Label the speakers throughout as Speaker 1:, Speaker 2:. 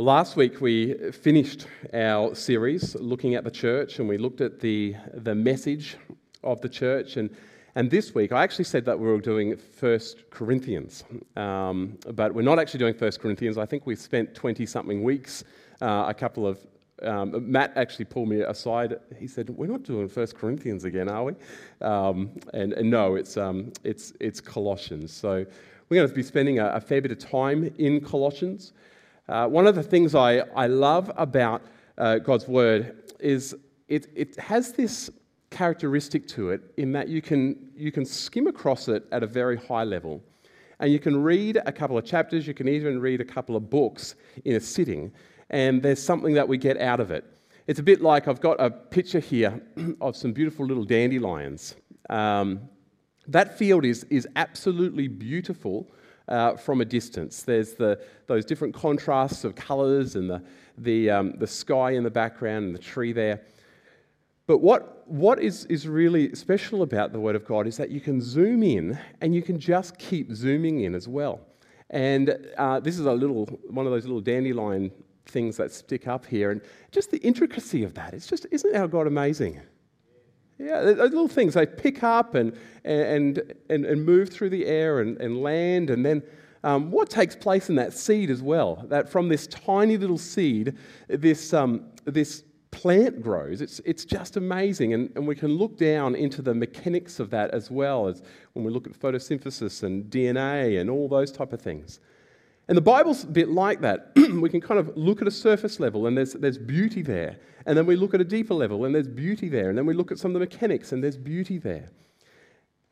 Speaker 1: Last week we finished our series looking at the church and we looked at the, the message of the church. And, and this week I actually said that we were doing First Corinthians, um, but we're not actually doing First Corinthians. I think we've spent 20 something weeks, uh, a couple of um, Matt actually pulled me aside. He said, "We're not doing First Corinthians again, are we?" Um, and, and, no, it's um, it's it's Colossians. So we're going to be spending a, a fair bit of time in Colossians. Uh, one of the things I, I love about uh, God's Word is it, it has this characteristic to it in that you can, you can skim across it at a very high level. And you can read a couple of chapters, you can even read a couple of books in a sitting, and there's something that we get out of it. It's a bit like I've got a picture here of some beautiful little dandelions. Um, that field is, is absolutely beautiful uh, from a distance. There's the, those different contrasts of colours and the, the, um, the sky in the background and the tree there. But what, what is, is really special about the Word of God is that you can zoom in and you can just keep zooming in as well. And uh, this is a little, one of those little dandelion things that stick up here. And just the intricacy of that, it's just, isn't our God amazing? Yeah, those little things they pick up and, and, and, and move through the air and, and land. And then um, what takes place in that seed as well? That from this tiny little seed, this, um, this plant grows. It's, it's just amazing. And, and we can look down into the mechanics of that as well as when we look at photosynthesis and DNA and all those type of things. And the Bible's a bit like that. we can kind of look at a surface level and there's, there's beauty there. And then we look at a deeper level and there's beauty there. And then we look at some of the mechanics and there's beauty there.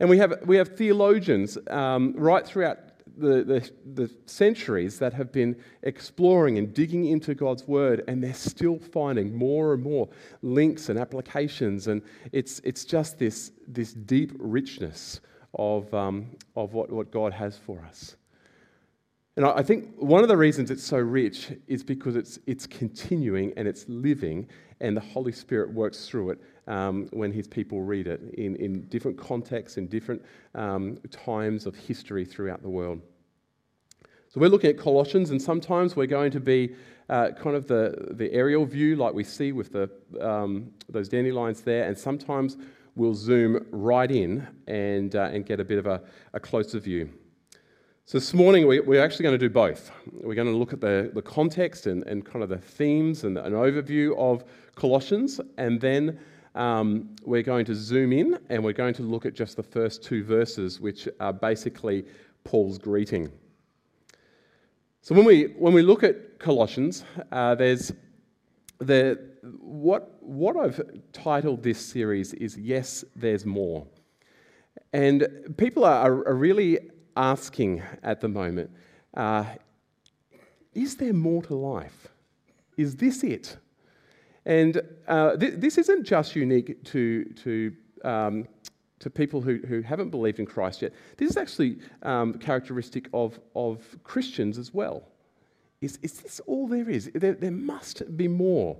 Speaker 1: And we have, we have theologians um, right throughout the, the, the, centuries that have been exploring and digging into God's Word, and they're still finding more and more links and applications. And it's, it's just this, this deep richness of, um, of what, what God has for us. And I think one of the reasons it's so rich is because it's, it's continuing and it's living, and the Holy Spirit works through it um, when His people read it in, in different contexts, in different um, times of history throughout the world. So we're looking at Colossians, and sometimes we're going to be uh, kind of the, the aerial view, like we see with the, um, those dandelions there, and sometimes we'll zoom right in and, uh, and get a bit of a, a closer view. So this morning we, are actually going to do both. We're going to look at the, the context and, and kind of the themes and an overview of Colossians, and then um, we're going to zoom in and we're going to look at just the first two verses, which are basically Paul's greeting. So when we, when we look at Colossians, uh, there's the, what, what I've titled this series is Yes, There's More. And people are, are really asking at the moment uh, is there more to life? Is this it? And uh, th- this isn't just unique to, to, um, to people who, who haven't believed in Christ yet. This is actually um, characteristic of, of Christians as well. Is, is this all there is? There, there must be more.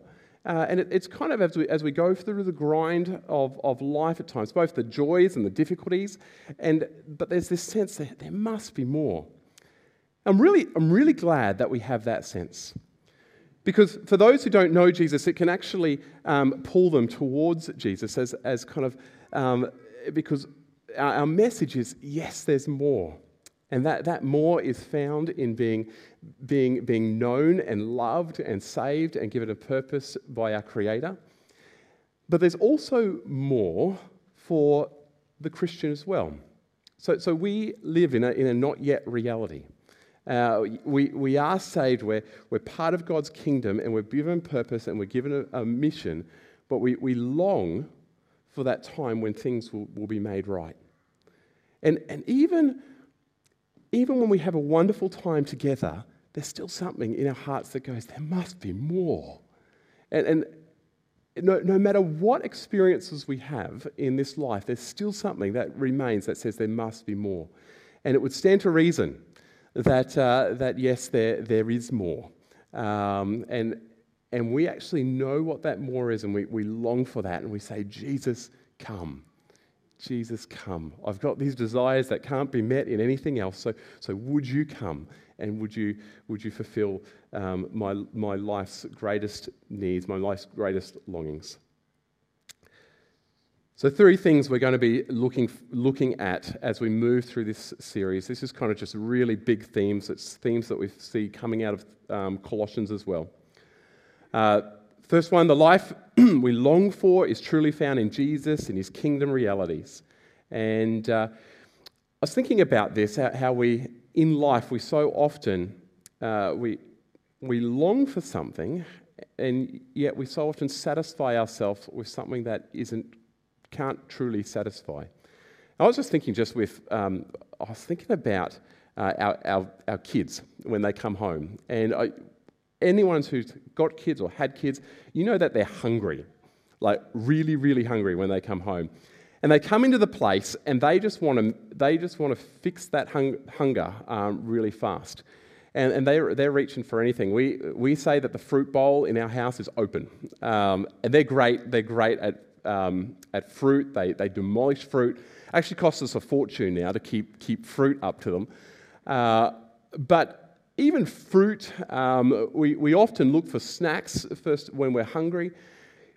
Speaker 1: Uh, and it, it's kind of as we, as we go through the grind of, of life at times, both the joys and the difficulties, and, but there's this sense that there must be more. I'm really, I'm really glad that we have that sense. Because for those who don't know Jesus, it can actually um, pull them towards Jesus as, as kind of, um, because our, our message is yes, there's more. And that, that more is found in being, being, being known and loved and saved and given a purpose by our Creator. But there's also more for the Christian as well. So, so we live in a, in a not yet reality. Uh, we, we are saved, we're, we're part of God's kingdom, and we're given purpose and we're given a, a mission, but we, we long for that time when things will, will be made right. And, and even even when we have a wonderful time together, there's still something in our hearts that goes, there must be more. And, and no, no matter what experiences we have in this life, there's still something that remains that says there must be more. And it would stand to reason that, uh, that yes, there, there is more. Um, and, and we actually know what that more is, and we, we long for that, and we say, Jesus, come. Jesus, come. I've got these desires that can't be met in anything else, so, so would you come And would you, would you fulfill um, my, my life's greatest needs, my life's greatest longings? So, three things we're going to be looking, looking at as we move through this series. This is kind of just really big themes. It's themes that we see coming out of um, Colossians as well. Uh, first one the life we long for is truly found in Jesus and his kingdom realities. And uh, I was thinking about this how, we, in life, we so often uh, we, we long for something, and yet we so often satisfy ourselves with something that isn't can't truly satisfy. I was just thinking, just with, um, I was thinking about uh, our, our, our, kids when they come home. And I, anyone who's got kids or had kids, you know that they're hungry, like really, really hungry when they come home. And they come into the place and they just want to, they just want to fix that hung, hunger um, really fast. And, and they're, they're reaching for anything. We, we say that the fruit bowl in our house is open. Um, and they're great. They're great at um, at fruit. They, they demolish fruit. Actually, costs us a fortune now to keep, keep fruit up to them. Uh, but even fruit, um, we, we often look for snacks first when we're hungry.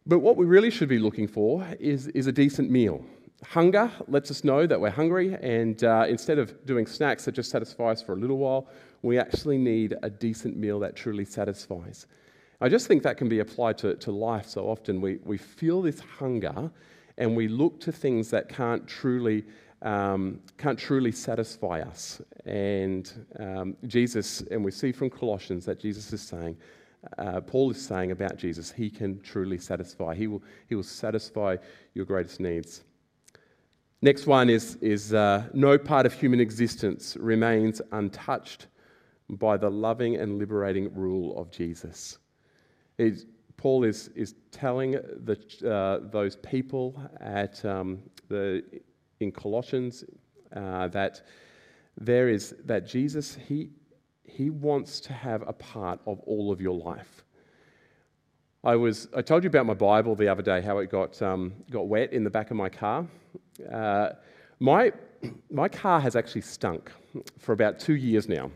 Speaker 1: But what we really should be looking for is, is a decent meal. Hunger lets us know that we're hungry, and uh, instead of doing snacks that just satisfy us for a little while, we actually need a decent meal that truly satisfies. I just think that can be applied to, to life so often. We, we feel this hunger and we look to things that can't truly, um, can't truly satisfy us. And um, Jesus, and we see from Colossians that Jesus is saying, uh, Paul is saying about Jesus, he can truly satisfy. He will, he will satisfy your greatest needs. Next one is, is uh, no part of human existence remains untouched by the loving and liberating rule of Jesus. It, Paul is, is telling the, uh, those people at, um, the, in Colossians uh, that there is that Jesus, he, he wants to have a part of all of your life. I, was, I told you about my Bible the other day, how it got, um, got wet in the back of my car. Uh, my, my car has actually stunk for about two years now.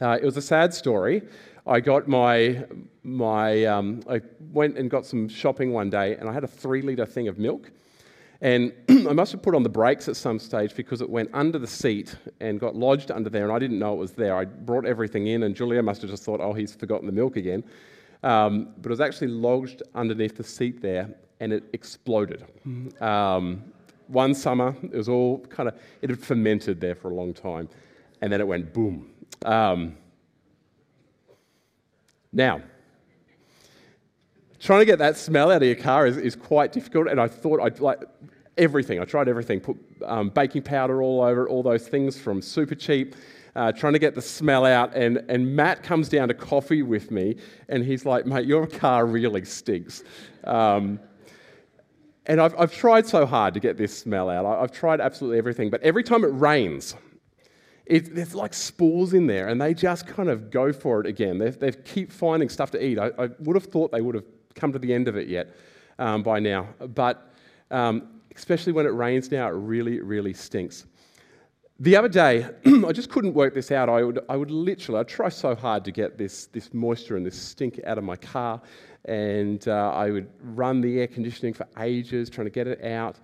Speaker 1: Uh, it was a sad story. I got my, my um, I went and got some shopping one day and I had a three litre thing of milk. And I must have put on the brakes at some stage because it went under the seat and got lodged under there, and I didn't know it was there. I brought everything in, and Julia must have just thought, oh, he's forgotten the milk again. Um, but it was actually lodged underneath the seat there, and it exploded. Um, one summer, it was all kind of, it had fermented there for a long time, and then it went boom. Um, now, trying to get that smell out of your car is, is quite difficult, and I thought I'd like everything. I tried everything, put um, baking powder all over all those things from Supercheap. Uh, trying to get the smell out, and, and Matt comes down to coffee with me, and he's like, Mate, your car really stinks. Um, and I've, I've tried so hard to get this smell out. I've tried absolutely everything, but every time it rains, it, there's like spores in there, and they just kind of go for it again. They, they keep finding stuff to eat. I, I, would have thought they would have come to the end of it yet um, by now, but um, especially when it rains now, it really, really stinks. The other day, I just couldn't work this out. I would, I would literally, I'd try so hard to get this, this moisture and this stink out of my car, and uh, I would run the air conditioning for ages trying to get it out.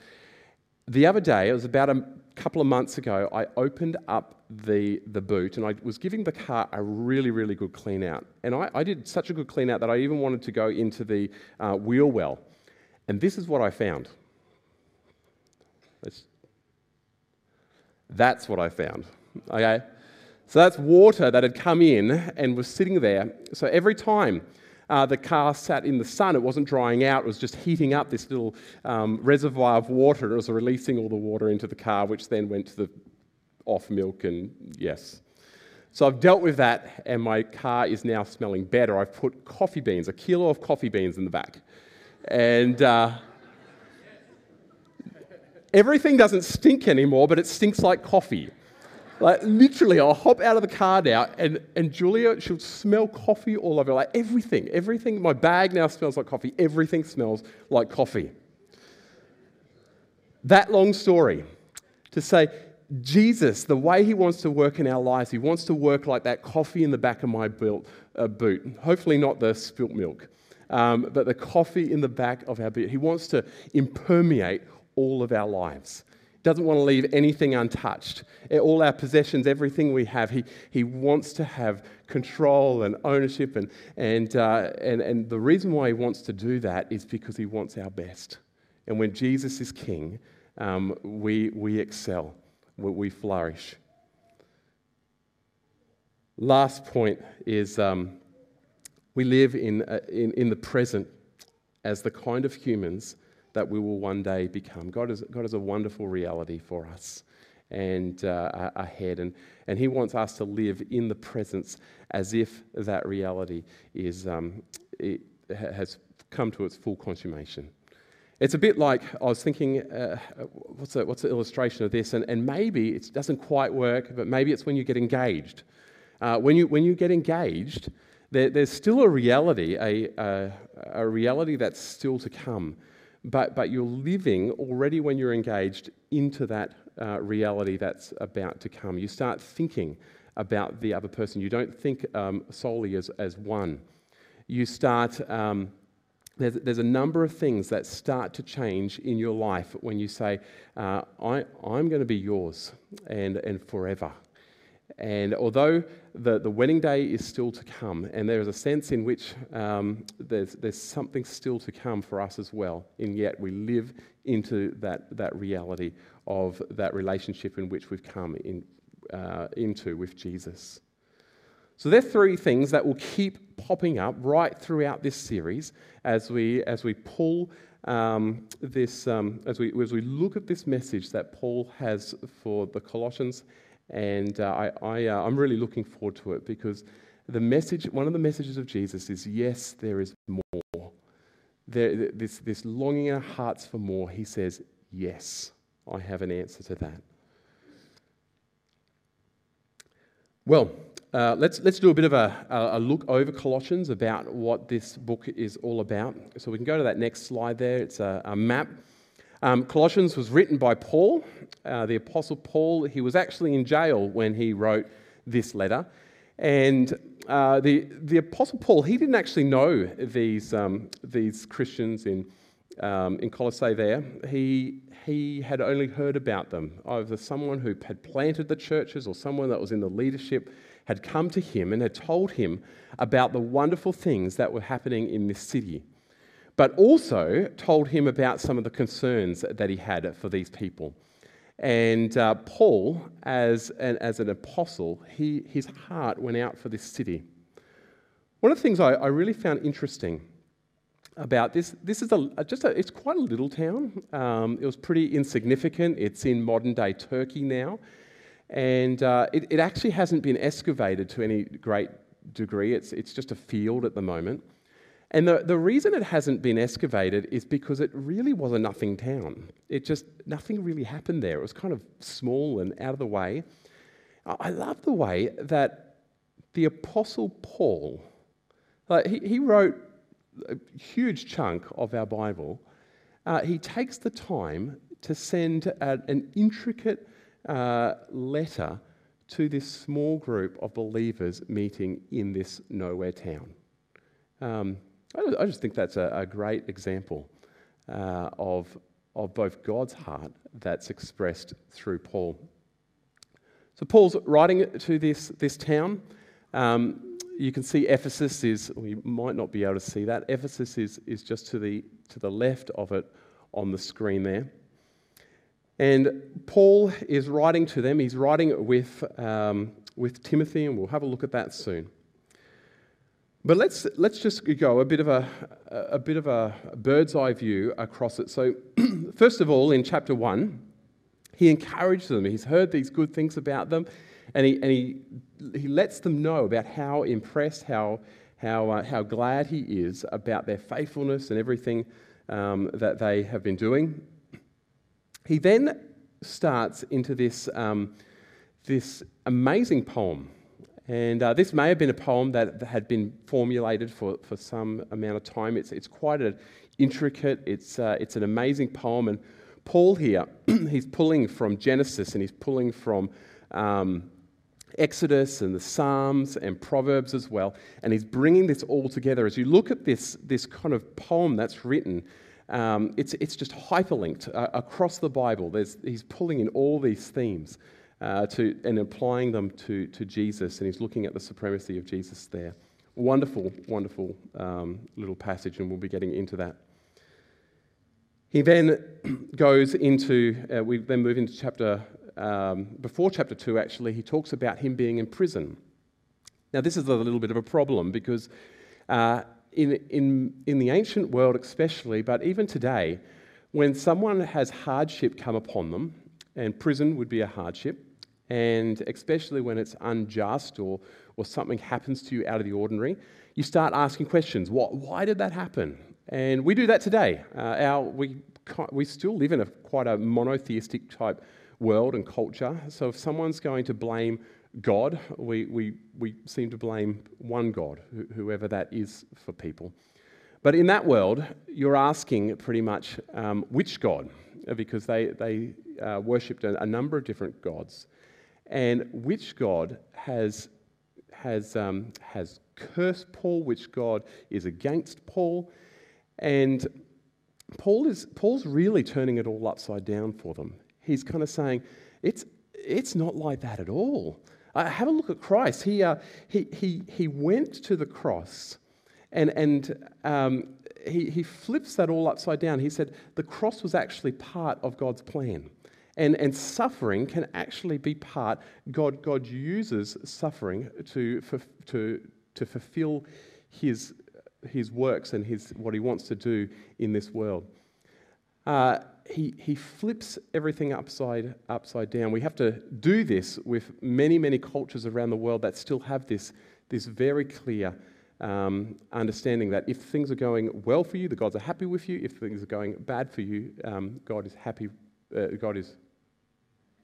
Speaker 1: The other day, it was about a couple of months ago, I opened up the, the boot and I was giving the car a really, really good clean out. And I, I did such a good clean out that I even wanted to go into the uh, wheel well. And this is what I found. That's what I found. Okay? So that's water that had come in and was sitting there. So every time uh, the car sat in the sun, it wasn't drying out, it was just heating up this little um, reservoir of water it was releasing all the water into the car, which then went to the off milk and yes. So I've dealt with that, and my car is now smelling better. I've put coffee beans, a kilo of coffee beans in the back. And uh, everything doesn't stink anymore, but it stinks like coffee. Like literally, I'll hop out of the car now, and, and Julia, she'll smell coffee all over. Like everything, everything. My bag now smells like coffee. Everything smells like coffee. That long story to say Jesus, the way he wants to work in our lives, he wants to work like that coffee in the back of my boot. Uh, boot. Hopefully, not the spilt milk, um, but the coffee in the back of our boot. He wants to impermeate all of our lives. Doesn't want to leave anything untouched. All our possessions, everything we have, he, he wants to have control and ownership. And, and, uh, and, and the reason why he wants to do that is because he wants our best. And when Jesus is king, um, we, we excel we flourish. Last point is um, we live in, uh, in, in the present as the kind of humans that we will one day become. God is, God is a wonderful reality for us and uh, ahead. And, and He wants us to live in the presence as if that reality is, um, it has come to its full consummation. It's a bit like I was thinking, uh, what's, the, what's the illustration of this? And, and maybe it doesn't quite work, but maybe it's when you get engaged. Uh, when, you, when you get engaged, there, there's still a reality, a, a, a, reality that's still to come. But, but you're living already when you're engaged into that uh, reality that's about to come. You start thinking about the other person. You don't think um, solely as, as one. You start. Um, there's, there's a number of things that start to change in your life when you say, uh, I, I'm going to be yours and, and forever. And although the, the wedding day is still to come, and there is a sense in which um, there's, there's something still to come for us as well, and yet we live into that, that reality of that relationship in which we've come in, uh, into with Jesus. So there are three things that will keep popping up right throughout this series as we, as we pull um, this, um, as, we, as we look at this message that Paul has for the Colossians. And uh, I, I, uh, I'm really looking forward to it because the message, one of the messages of Jesus is yes, there is more. There, this, this longing in our hearts for more, he says, yes, I have an answer to that. Well, uh, let's, let's do a bit of a, a look over Colossians about what this book is all about. So we can go to that next slide there. It's a, a map. Um, Colossians was written by Paul, uh, the Apostle Paul. He was actually in jail when he wrote this letter. And uh, the, the Apostle Paul, he didn't actually know these, um, these Christians in, um, in Colossae there. He, he had only heard about them, either someone who had planted the churches or someone that was in the leadership had come to him and had told him about the wonderful things that were happening in this city, but also told him about some of the concerns that he had for these people. And uh, Paul, as an, as an apostle, he, his heart went out for this city. One of the things I, I really found interesting about this, this is a, just a, it's quite a little town. Um, it was pretty insignificant. It's in modern day Turkey now. And uh, it, it, actually hasn't been excavated to any great degree, it's, it's just a field at the moment. And the, the reason it hasn't been excavated is because it really was a nothing town. It just, nothing really happened there. It was kind of small and out of the way. I love the way that the Apostle Paul, like he, he wrote a huge chunk of our Bible. Uh, he takes the time to send a, an intricate uh, letter to this small group of believers meeting in this nowhere town. Um, I, just think that's a, a great example uh, of, of both God's heart that's expressed through Paul. So, Paul's writing to this, this town. Um, you can see Ephesus is, well, you might not be able to see that. Ephesus is, is just to the, to the left of it on the screen there. And Paul is writing to them. He's writing with, um, with Timothy, and we'll have a look at that soon. But let's, let's just go a bit of a, a bit of a bird's eye view across it. So, first of all, in chapter 1, he encourages them. He's heard these good things about them, and he, and he, he lets them know about how impressed, how, how, uh, how glad he is about their faithfulness and everything um, that they have been doing. He then starts into this, um, this amazing poem. And uh, this may have been a poem that had been formulated for, for some amount of time. It's, it's quite an intricate, it's, uh, it's an amazing poem. And Paul here, he's pulling from Genesis and he's pulling from um, Exodus and the Psalms and Proverbs as well, and he's bringing this all together. As you look at this, this kind of poem that's written, um, it's, it's just hyperlinked uh, across the Bible. There's, he's pulling in all these themes uh, to, and applying them to, to Jesus, and he's looking at the supremacy of Jesus there. Wonderful, wonderful um, little passage, and we'll be getting into that. He then goes into, uh, we then move into chapter, um, before chapter 2, actually, he talks about him being in prison. Now, this is a little bit of a problem because uh, in, in, in the ancient world, especially, but even today, when someone has hardship come upon them, and prison would be a hardship, and especially when it's unjust or, or something happens to you out of the ordinary, you start asking questions. What, why did that happen? And we do that today. Uh, our, we, we still live in a quite a monotheistic type world and culture. So if someone's going to blame God, we, we, we seem to blame one God, whoever that is for people. But in that world, you're asking pretty much um, which God, because they, they uh, worshipped a, a, number of different gods. And which God has, has, um, has cursed Paul, which God is against Paul. And Paul is, Paul's really turning it all upside down for them. He's kind of saying, it's, it's not like that at all. Uh, have a look at Christ. He, uh, he, he, he went to the cross and, and um, he, he flips that all upside down. He said the cross was actually part of God's plan. And, and suffering can actually be part, God, God uses suffering to, to, to fulfill his, his works and his, what he wants to do in this world. Uh, he, he flips everything upside, upside down. We have to do this with many, many cultures around the world that still have this, this very clear um, understanding that if things are going well for you, the gods are happy with you. If things are going bad for you, um, God is happy. Uh, God is.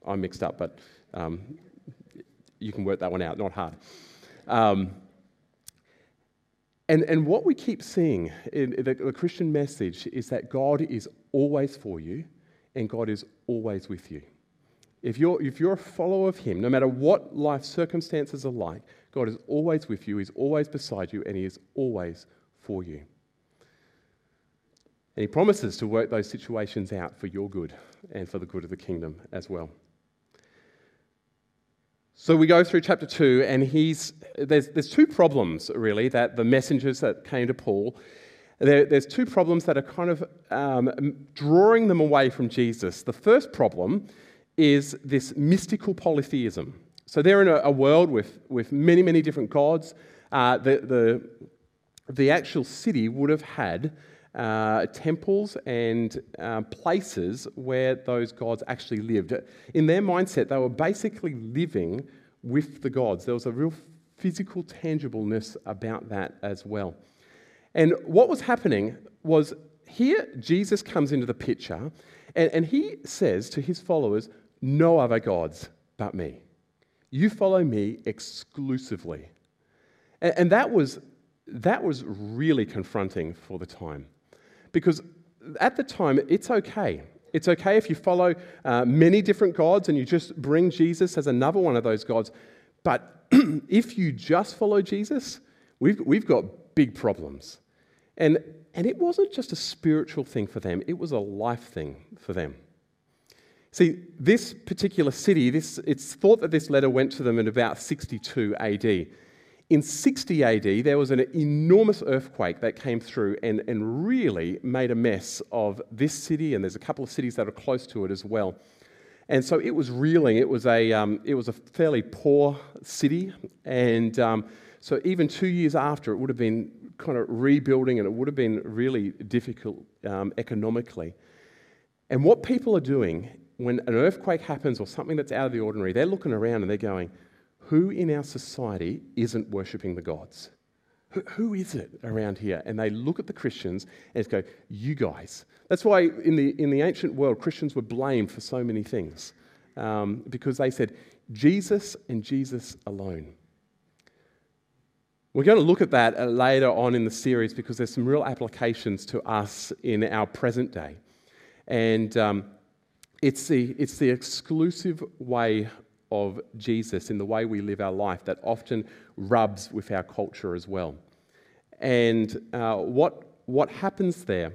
Speaker 1: I'm mixed up, but um, you can work that one out. Not hard. Um, and, and what we keep seeing in the, the Christian message is that God is always for you and God is always with you. If you're, if you're a follower of Him, no matter what life circumstances are like, God is always with you, He's always beside you, and He is always for you. And He promises to work those situations out for your good and for the good of the kingdom as well. So we go through chapter 2, and he's, there's, there's two problems, really, that the messengers that came to Paul, there, there's two problems that are kind of um, drawing them away from Jesus. The first problem is this mystical polytheism. So they're in a, a world with, with many, many different gods. Uh, the, the, the actual city would have had uh, temples and uh, places where those gods actually lived. In their mindset, they were basically living with the gods. There was a real physical tangibleness about that as well. And what was happening was here Jesus comes into the picture and, and he says to his followers, No other gods but me. You follow me exclusively. And, and that, was, that was really confronting for the time. Because at the time, it's okay. It's okay if you follow uh, many different gods and you just bring Jesus as another one of those gods. But if you just follow Jesus, we've, we've got big problems. And, and it wasn't just a spiritual thing for them, it was a life thing for them. See, this particular city, this, it's thought that this letter went to them in about 62 AD. In 60 AD, there was an enormous earthquake that came through and, and really made a mess of this city, and there's a couple of cities that are close to it as well. And so it was reeling. It was a, um, it was a fairly poor city, and um, so even two years after, it would have been kind of rebuilding, and it would have been really difficult um, economically. And what people are doing when an earthquake happens or something that's out of the ordinary, they're looking around and they're going, who in our society isn't worshipping the gods? Who, who is it around here? And they look at the Christians and go, You guys. That's why in the, in the ancient world, Christians were blamed for so many things um, because they said, Jesus and Jesus alone. We're going to look at that uh, later on in the series because there's some real applications to us in our present day. And um, it's the, it's the exclusive way of Jesus in the way we live our life that often rubs with our culture as well. And uh, what, what happens there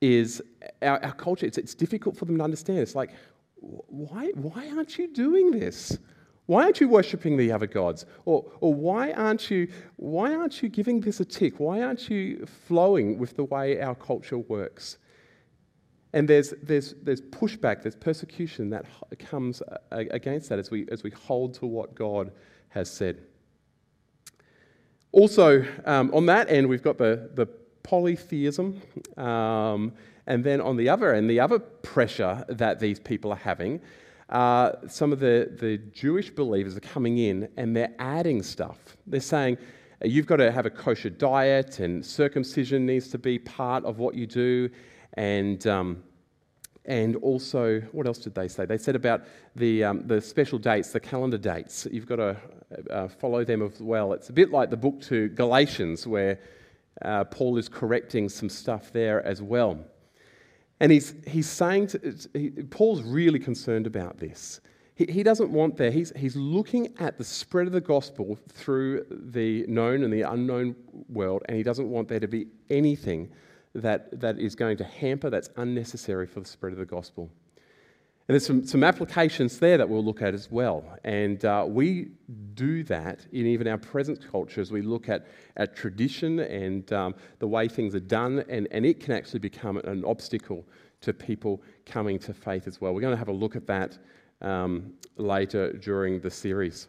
Speaker 1: is our, our culture, it's, it's difficult for them to understand. It's like, why, why aren't you doing this? Why aren't you worshipping the other gods? Or, or why, aren't you, why aren't you giving this a tick? Why aren't you flowing with the way our culture works? And there's, there's, there's pushback, there's persecution that comes against that as we, as we hold to what God has said. Also, um, on that end, we've got the, the polytheism. Um, and then on the other end, the other pressure that these people are having, uh, some of the, the Jewish believers are coming in and they're adding stuff. They're saying, you've got to have a kosher diet, and circumcision needs to be part of what you do. And, um, and also, what else did they say? They said about the, um, the special dates, the calendar dates. You've got to uh, follow them as well. It's a bit like the book to Galatians, where uh, Paul is correcting some stuff there as well. And he's, he's saying, to, he, Paul's really concerned about this. He, he doesn't want there, he's, he's looking at the spread of the gospel through the known and the unknown world, and he doesn't want there to be anything that, that is going to hamper, that's unnecessary for the spread of the gospel. And there's some, some applications there that we'll look at as well. And uh, we do that in even our present culture as we look at, at tradition and um, the way things are done, and, and it can actually become an obstacle to people coming to faith as well. We're going to have a look at that um, later during the series.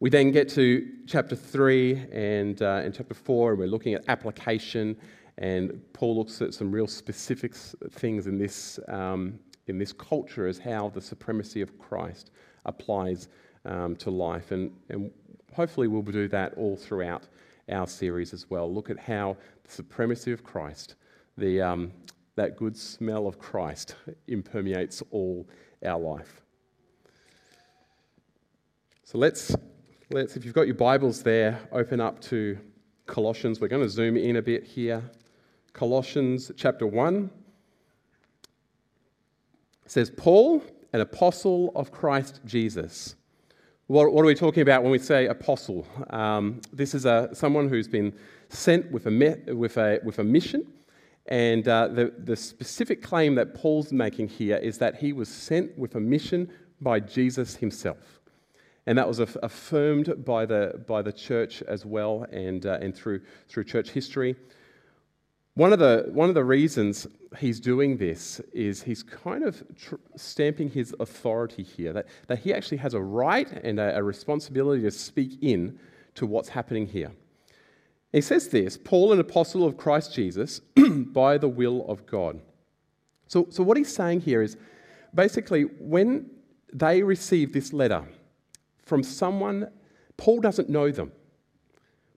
Speaker 1: We then get to chapter 3 and, uh, and chapter 4, and we're looking at application. And Paul looks at some real specific things in this, um, in this culture as how the supremacy of Christ applies um, to life. And, and hopefully, we'll do that all throughout our series as well. Look at how the supremacy of Christ, the, um, that good smell of Christ, impermeates all our life. So let's let's, if you've got your Bibles there, open up to Colossians. We're going to zoom in a bit here. Colossians chapter 1 says, Paul, an apostle of Christ Jesus. What, what are we talking about when we say apostle? Um, this is a, someone who's been sent with a, with a, with a mission. And uh, the, the specific claim that Paul's making here is that he was sent with a mission by Jesus himself. And that was affirmed by the, by the church as well and, uh, and through, through church history. One of, the, one of the reasons he's doing this is he's kind of tr- stamping his authority here, that, that he actually has a right and a, a responsibility to speak in to what's happening here. He says this Paul, an apostle of Christ Jesus, by the will of God. So, so, what he's saying here is basically when they receive this letter, from someone, Paul doesn't know them.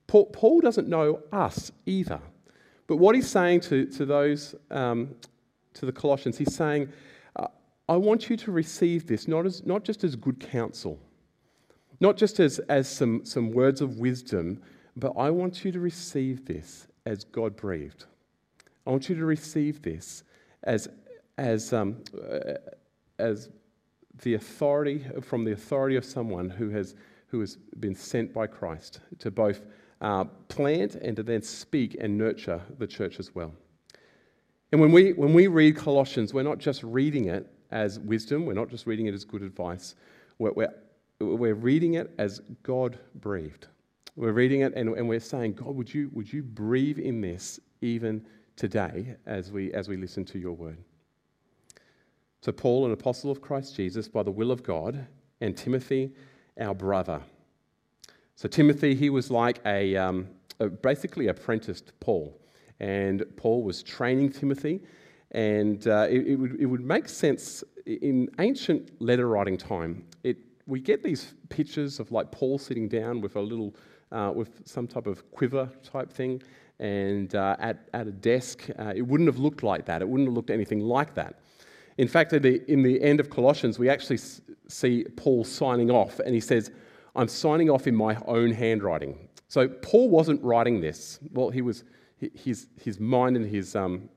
Speaker 1: Paul, Paul doesn't know us either. But what he's saying to, to those, um, to the Colossians, he's saying, uh, I want you to receive this not, as, not just as good counsel, not just as, as some, some words of wisdom, but I want you to receive this as God breathed. I want you to receive this as, as, um, uh, as the authority from the authority of someone who has, who has been sent by Christ to both uh, plant and to then speak and nurture the church as well. And when we, when we read Colossians, we're not just reading it as wisdom, we're not just reading it as good advice, we're, we're, we're reading it as God breathed. We're reading it and, and we're saying, God, would you, would you breathe in this even today as we, as we listen to your word? To Paul, an apostle of Christ Jesus, by the will of God, and Timothy, our brother. So, Timothy, he was like a, um, a basically apprenticed Paul. And Paul was training Timothy. And uh, it, it, would, it would make sense in ancient letter writing time. It, we get these pictures of like Paul sitting down with a little, uh, with some type of quiver type thing, and uh, at, at a desk. Uh, it wouldn't have looked like that. It wouldn't have looked anything like that. In fact, in the, in the end of Colossians, we actually see Paul signing off, and he says, I'm signing off in my own handwriting. So Paul wasn't writing this. Well, he was, his, his mind and his, um,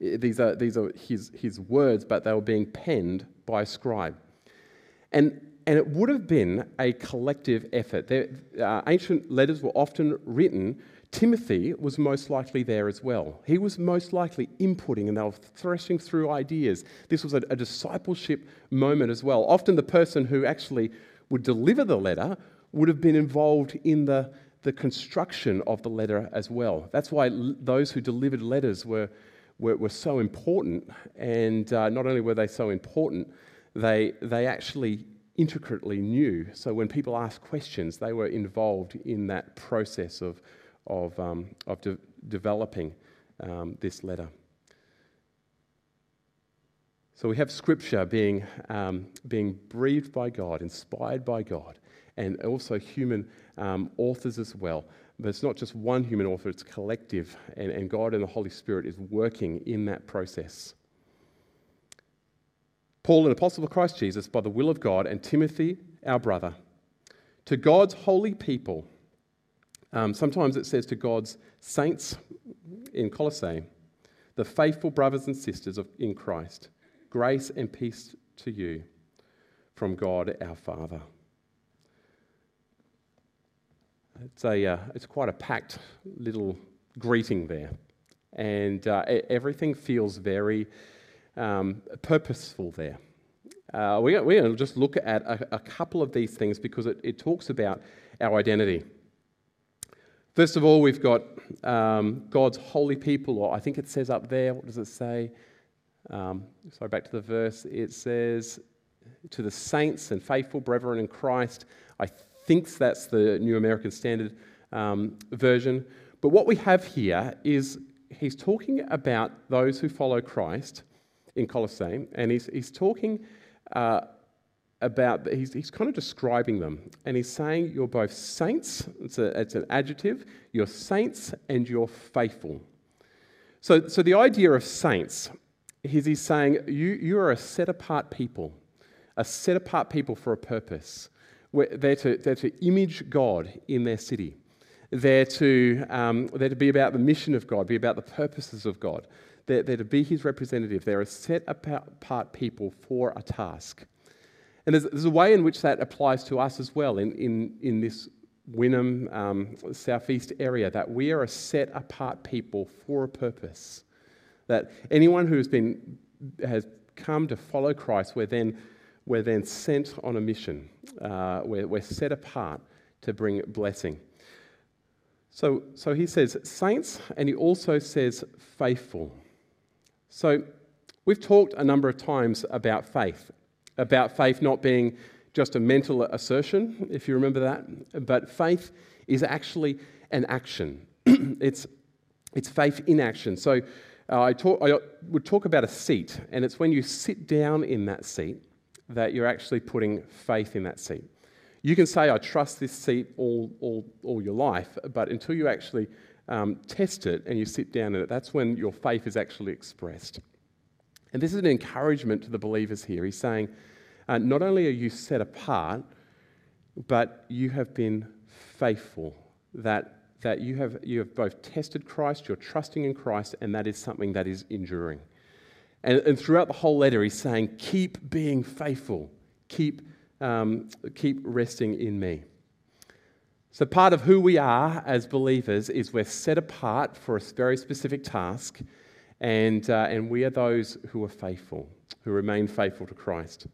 Speaker 1: These are, these are his, his words, but they were being penned by a scribe. And, and it would have been a collective effort. There, uh, ancient letters were often written. Timothy was most likely there as well. He was most likely inputting and they were threshing through ideas. This was a, a discipleship moment as well. Often the person who actually would deliver the letter would have been involved in the, the construction of the letter as well. That's why l- those who delivered letters were, were, were so important. And uh, not only were they so important, they, they actually intricately knew. So when people asked questions, they were involved in that process of, of, um, of de- developing um, this letter. So we have Scripture being, um, being breathed by God, inspired by God, and also human um, authors as well. But it's not just one human author, it's collective, and, and God and the Holy Spirit is working in that process. Paul, an apostle of Christ Jesus, by the will of God, and Timothy, our brother, to God's holy people. Um, sometimes it says to God's saints in Colossae, the faithful brothers and sisters of, in Christ. Grace and peace to you from God our Father. It's, a, uh, it's quite a packed little greeting there. And uh, everything feels very um, purposeful there. Uh, we're going to just look at a, a, couple of these things because it, it, talks about our identity. First of all, we've got um, God's holy people, or I think it says up there, what does it say? Um, sorry, back to the verse. It says, To the saints and faithful brethren in Christ. I think that's the New American Standard um, version. But what we have here is he's talking about those who follow Christ in Colossae, and he's, he's talking uh, about, he's, he's kind of describing them. And he's saying, You're both saints, it's, a, it's an adjective, you're saints and you're faithful. So, so the idea of saints He's, he's saying, you, you are a set apart people, a set apart people for a purpose. They're to, they're to image God in their city. They're to, um, they're to be about the mission of God, be about the purposes of God. They're, they're to be his representative. They're a set apart people for a task. And there's, there's, a way in which that applies to us as well in, in, in this Wynnum um, southeast area, that we are a set apart people for a purpose. That anyone who has, been, has come to follow Christ, we're then, we're then sent on a mission. Uh, we're, we're set apart to bring blessing. So, so he says saints, and he also says faithful. So we've talked a number of times about faith, about faith not being just a mental assertion, if you remember that, but faith is actually an action. it's, it's faith in action. So uh, I, talk, I would talk about a seat, and it's when you sit down in that seat that you're actually putting faith in that seat. You can say, I trust this seat all, all, all your life, but until you actually um, test it and you sit down in it, that's when your faith is actually expressed. And this is an encouragement to the believers here. He's saying, uh, not only are you set apart, but you have been faithful. That that you have, you have both tested Christ, you're trusting in Christ, and that is something that is enduring. And, and throughout the whole letter, he's saying, Keep being faithful, keep, um, keep resting in me. So, part of who we are as believers is we're set apart for a very specific task, and, uh, and we are those who are faithful, who remain faithful to Christ.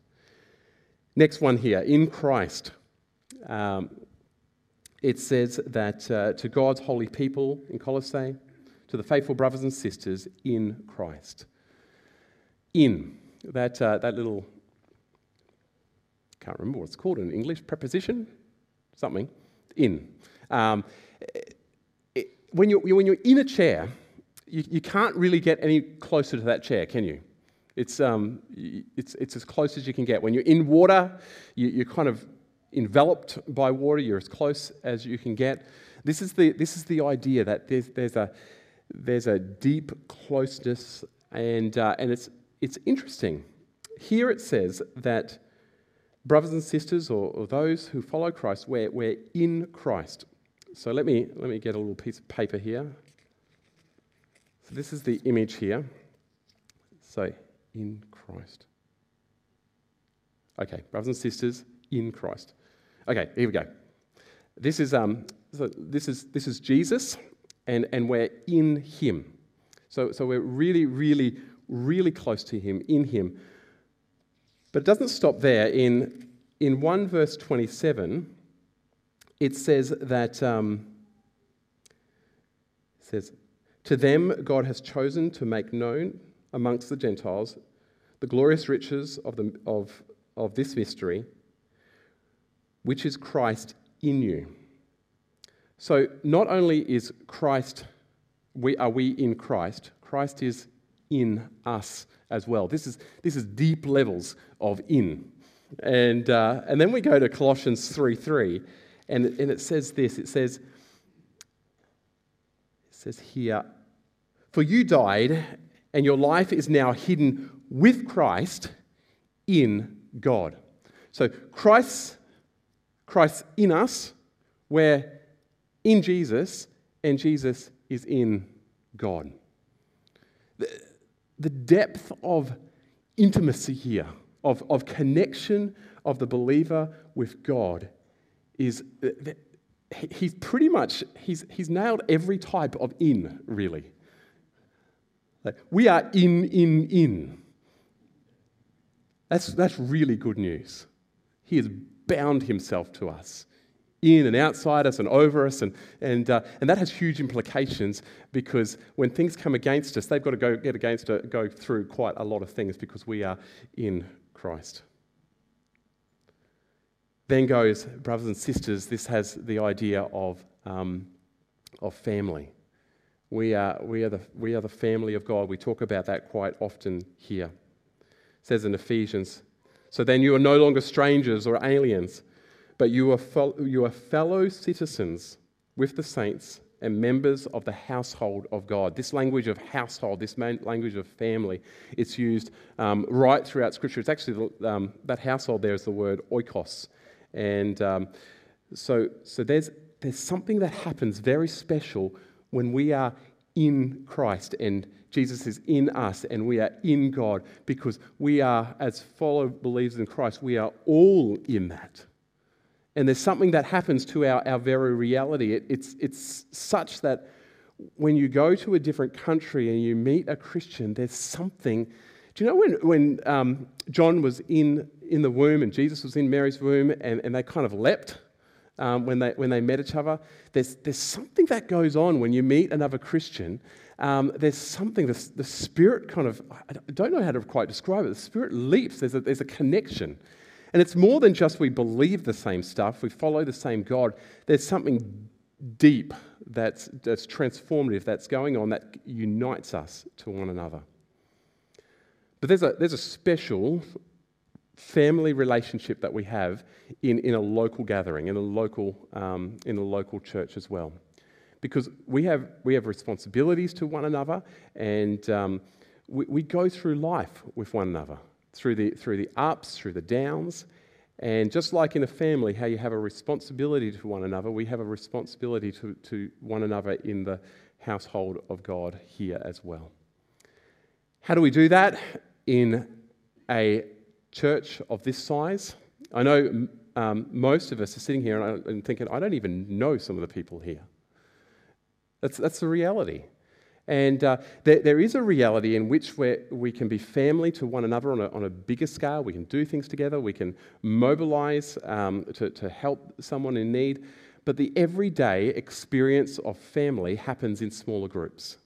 Speaker 1: Next one here, in Christ. Um, it says that uh, to God's holy people in Colossae, to the faithful brothers and sisters in Christ. In, that, uh, that little, can't remember what it's called in English, preposition? Something. In. Um, it, when, you're, when you're in a chair, you, you can't really get any closer to that chair, can you? It's, um, it's, it's as close as you can get. When you're in water, you, you're kind of enveloped by water, you're as close as you can get. This is the, this is the idea that there's, there's, a, there's a deep closeness, and, uh, and it's, it's interesting. Here it says that brothers and sisters, or, or those who follow Christ, we're, we're in Christ. So let me, let me get a little piece of paper here. So this is the image here. So, in Christ. Okay, brothers and sisters, in Christ. Okay, here we go. This is, um, so this is, this is Jesus, and, and we're in Him. So, so we're really, really, really close to Him, in Him. But it doesn't stop there. In, in 1 verse 27, it says that, um, says, To them God has chosen to make known amongst the Gentiles the glorious riches of, the, of, of this mystery, which is Christ in you. So not only is Christ, we, are we in Christ, Christ is in us as well. This is, this is deep levels of in. And, uh, and then we go to Colossians 3 3, and, and it says this it says, says here, For you died, and your life is now hidden with Christ in God. So Christ, Christ in us, we're in Jesus, and Jesus is in God the depth of intimacy here, of, of connection of the believer with God, is he's pretty much he's, he's nailed every type of in really like, we are in in in that's, that's really good news he has bound himself to us in and outside us and over us. And, and, uh, and that has huge implications because when things come against us, they've got to go, get against, uh, go through quite a lot of things because we are in Christ. Then goes, brothers and sisters, this has the idea of, um, of family. We are, we, are the, we are the family of God. We talk about that quite often here. It says in Ephesians, so then you are no longer strangers or aliens but you are, fo- you are fellow citizens with the saints and members of the household of God. This language of household, this language of family, it's used um, right throughout Scripture. It's actually um, that household there is the word oikos. And um, so, so there's, there's something that happens very special when we are in Christ and Jesus is in us and we are in God because we are, as follow believers in Christ, we are all in that. And there's something that happens to our, our very reality. It, it's, it's such that when you go to a different country and you meet a Christian, there's something. Do you know when, when um, John was in, in the womb and Jesus was in Mary's womb and, and they kind of leapt um, when, they, when they met each other? There's, there's something that goes on when you meet another Christian. Um, there's something, the, the spirit kind of, I don't know how to quite describe it, the spirit leaps, there's a, there's a connection. And it's more than just we believe the same stuff, we follow the same God. There's something deep that's, that's transformative that's going on that unites us to one another. But there's a, there's a special family relationship that we have in, in a local gathering, in a local, um, in a local church as well. Because we have, we have responsibilities to one another and um, we, we go through life with one another through the, through the ups, through the downs. And just like in a family, how you have a responsibility to one another, we have a responsibility to, to one another in the household of God here as well. How do we do that in a church of this size? I know um, most of us are sitting here and, and thinking, I don't even know some of the people here. That's, that's the reality. And uh, there, there is a reality in which we can be family to one another on a, on a bigger scale. We can do things together. We can mobilize um, to, to help someone in need. But the everyday experience of family happens in smaller groups.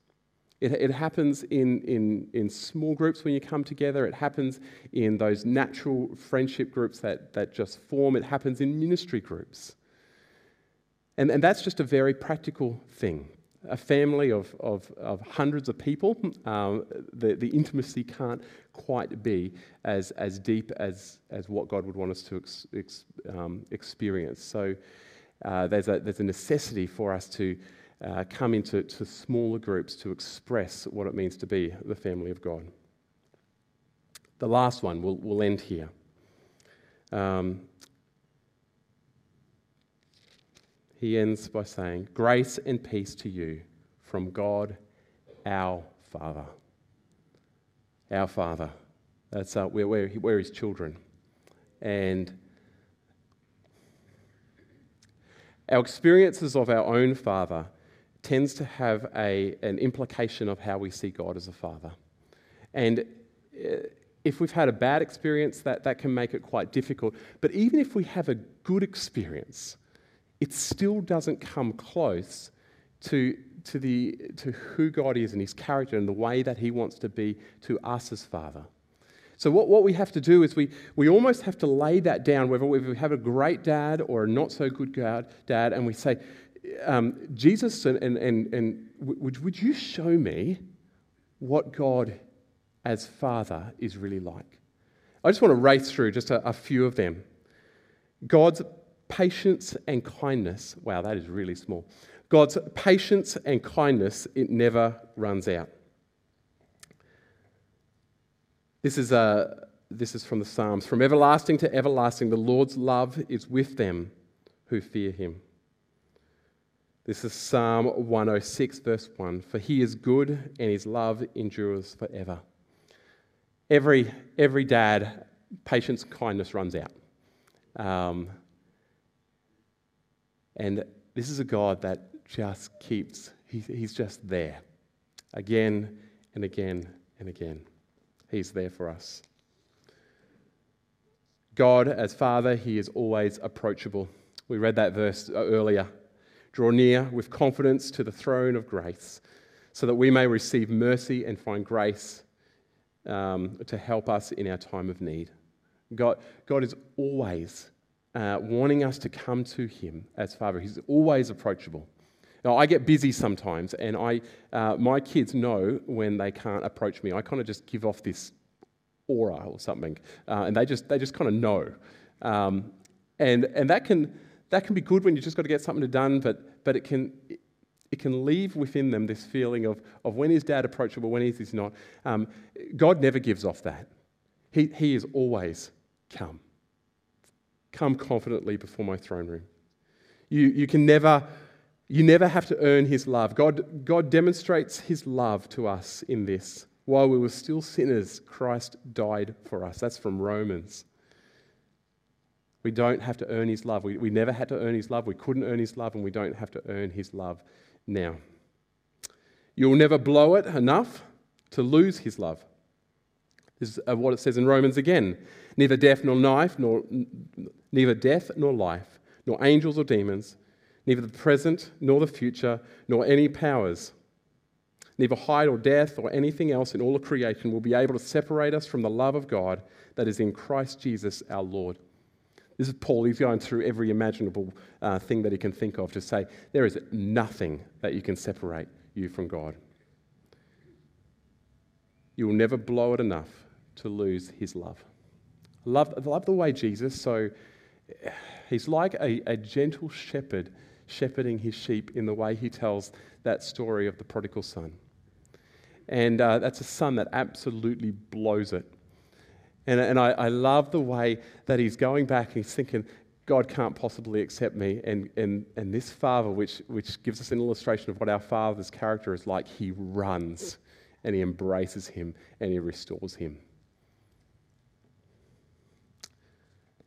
Speaker 1: It, it happens in, in, in small groups when you come together. It happens in those natural friendship groups that, that just form. It happens in ministry groups. And, and that's just a very practical thing a family of, of, of hundreds of people, um, the, the intimacy can't quite be as, as deep as, as what God would want us to ex, ex, um, experience. So uh, there's, a, there's a necessity for us to uh, come into to smaller groups to express what it means to be the family of God. The last one, we'll, we'll end here. Um, he ends by saying, Grace and peace to you from God our Father. our Father. That's uh, we're, we're His children. And our experiences of our own Father tends to have a, an implication of how we see God as a Father. And uh, if we've had a bad experience, that, that can make it quite difficult. But even if we have a good experience, it still doesn't come close to, to, the, to who God is and his character and the way that he wants to be to us as Father. So, what, what we have to do is we, we almost have to lay that down, whether we have a great dad or a not so good dad, and we say, um, Jesus, and, and, and, and would, would you show me what God as Father is really like? I just want to race through just a, a few of them. God's patience and kindness. Wow, that is really small. God's patience and kindness, it never runs out. This is, a, this is from the Psalms. From everlasting to everlasting, the Lord's love is with them who fear him. This is Psalm 106, verse 1. For he is good and his love endures forever. Every, every dad, patience, kindness runs out. Um, and this is a God that just keeps, he, he's just there again and again and again. He's there for us. God, as Father, He is always approachable. We read that verse earlier. Draw near with confidence to the throne of grace so that we may receive mercy and find grace um, to help us in our time of need. God, God is always uh, wanting us to come to Him as Father. He's always approachable. Now, I get busy sometimes, and I, uh, my kids know when they can't approach me. I kind of just give off this aura or something, uh, and they just, they just kind of know. Um, and and that, can, that can be good when you've just got to get something done, but, but it, can, it can leave within them this feeling of, of when is dad approachable, when is he not. Um, God never gives off that. He, he is always come. Come confidently before my throne room. You, you can never you never have to earn his love. God, God demonstrates his love to us in this. While we were still sinners, Christ died for us. That's from Romans. We don't have to earn his love. We, we never had to earn his love. We couldn't earn his love, and we don't have to earn his love now. You'll never blow it enough to lose his love. This is uh, what it says in Romans again. Neither death nor life, nor neither death nor life, nor angels or demons neither the present nor the future, nor any powers, neither height or depth or anything else in all of creation will be able to separate us from the love of God that is in Christ Jesus our Lord. This is Paul. He's going through every imaginable uh, thing that he can think of to say, there is nothing that you can separate you from God. You will never blow it enough to lose his love. I love, love the way Jesus, so he's like a, a gentle shepherd shepherding his sheep in the way he tells that story of the prodigal son. And uh, that's a son that absolutely blows it. And, and I, I love the way that he's going back and he's thinking, God can't possibly accept me. And, and, and this father, which, which gives us an illustration of what our father's character is like, he runs and he embraces him and he restores him.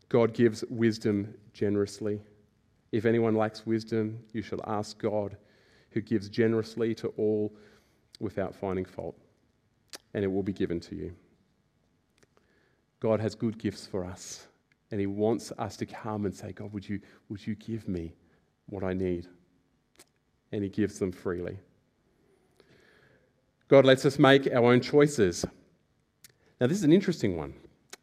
Speaker 1: God gives wisdom generously. If anyone lacks wisdom, you shall ask God, who gives generously to all without finding fault, and it will be given to you. God has good gifts for us, and He wants us to come and say, God, would you, would you give me what I need? And He gives them freely. God lets us make our own choices. Now, this is an interesting one.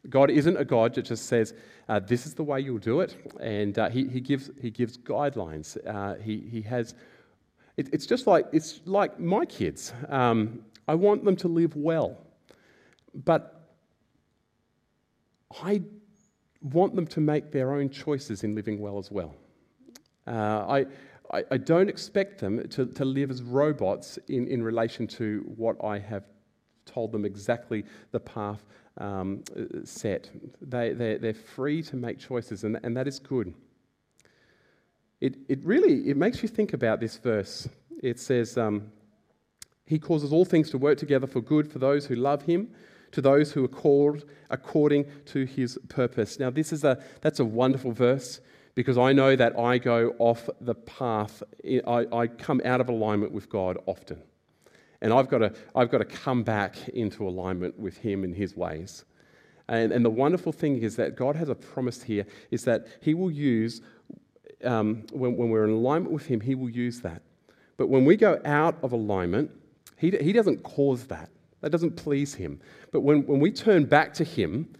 Speaker 1: God isn't a God that just says, uh, this is the way you'll do it. And uh, he, he, gives, he gives guidelines. Uh, he, he has, it, it's just like, it's like my kids. Um, I want them to live well. But I want them to make their own choices in living well as well. Uh, I, I, I, don't expect them to, to live as robots in, in relation to what I have told them exactly the path um, set. They, they're, they're free to make choices, and, and that is good. It, it really it makes you think about this verse. It says, um, He causes all things to work together for good for those who love Him, to those who are called according to his purpose. Now, this is a, that's a wonderful verse because I know that I go off the path. I, I come out of alignment with God often. And I've got, to, I've got to come back into alignment with him and his ways. And, and the wonderful thing is that God has a promise here is that he will use, um, when, when we're in alignment with him, he will use that. But when we go out of alignment, he, he doesn't cause that. That doesn't please him. But when, when we turn back to him,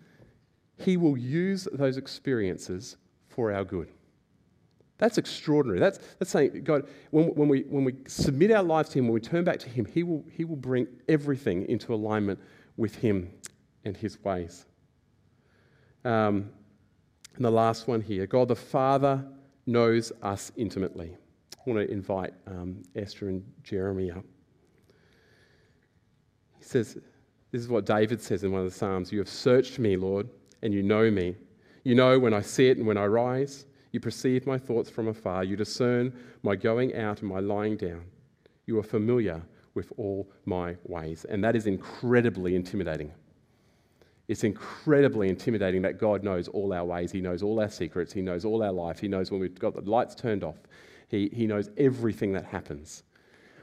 Speaker 1: he will use those experiences for our good. That's extraordinary. That's, that's saying, God, when, when, we, when we submit our lives to Him, when we turn back to Him, He will, he will bring everything into alignment with Him and His ways. Um, and the last one here God the Father knows us intimately. I want to invite um, Esther and Jeremy up. Says, This is what David says in one of the Psalms You have searched me, Lord, and you know me. You know when I sit and when I rise. You perceive my thoughts from afar. You discern my going out and my lying down. You are familiar with all my ways. And that is incredibly intimidating. It's incredibly intimidating that God knows all our ways. He knows all our secrets. He knows all our life. He knows when we've got the lights turned off. He, he knows everything that happens.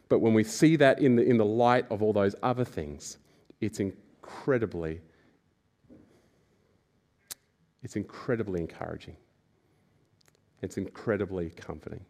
Speaker 1: But when we see that in the, in the light of all those other things, it's incredibly, it's incredibly encouraging. It's incredibly comforting.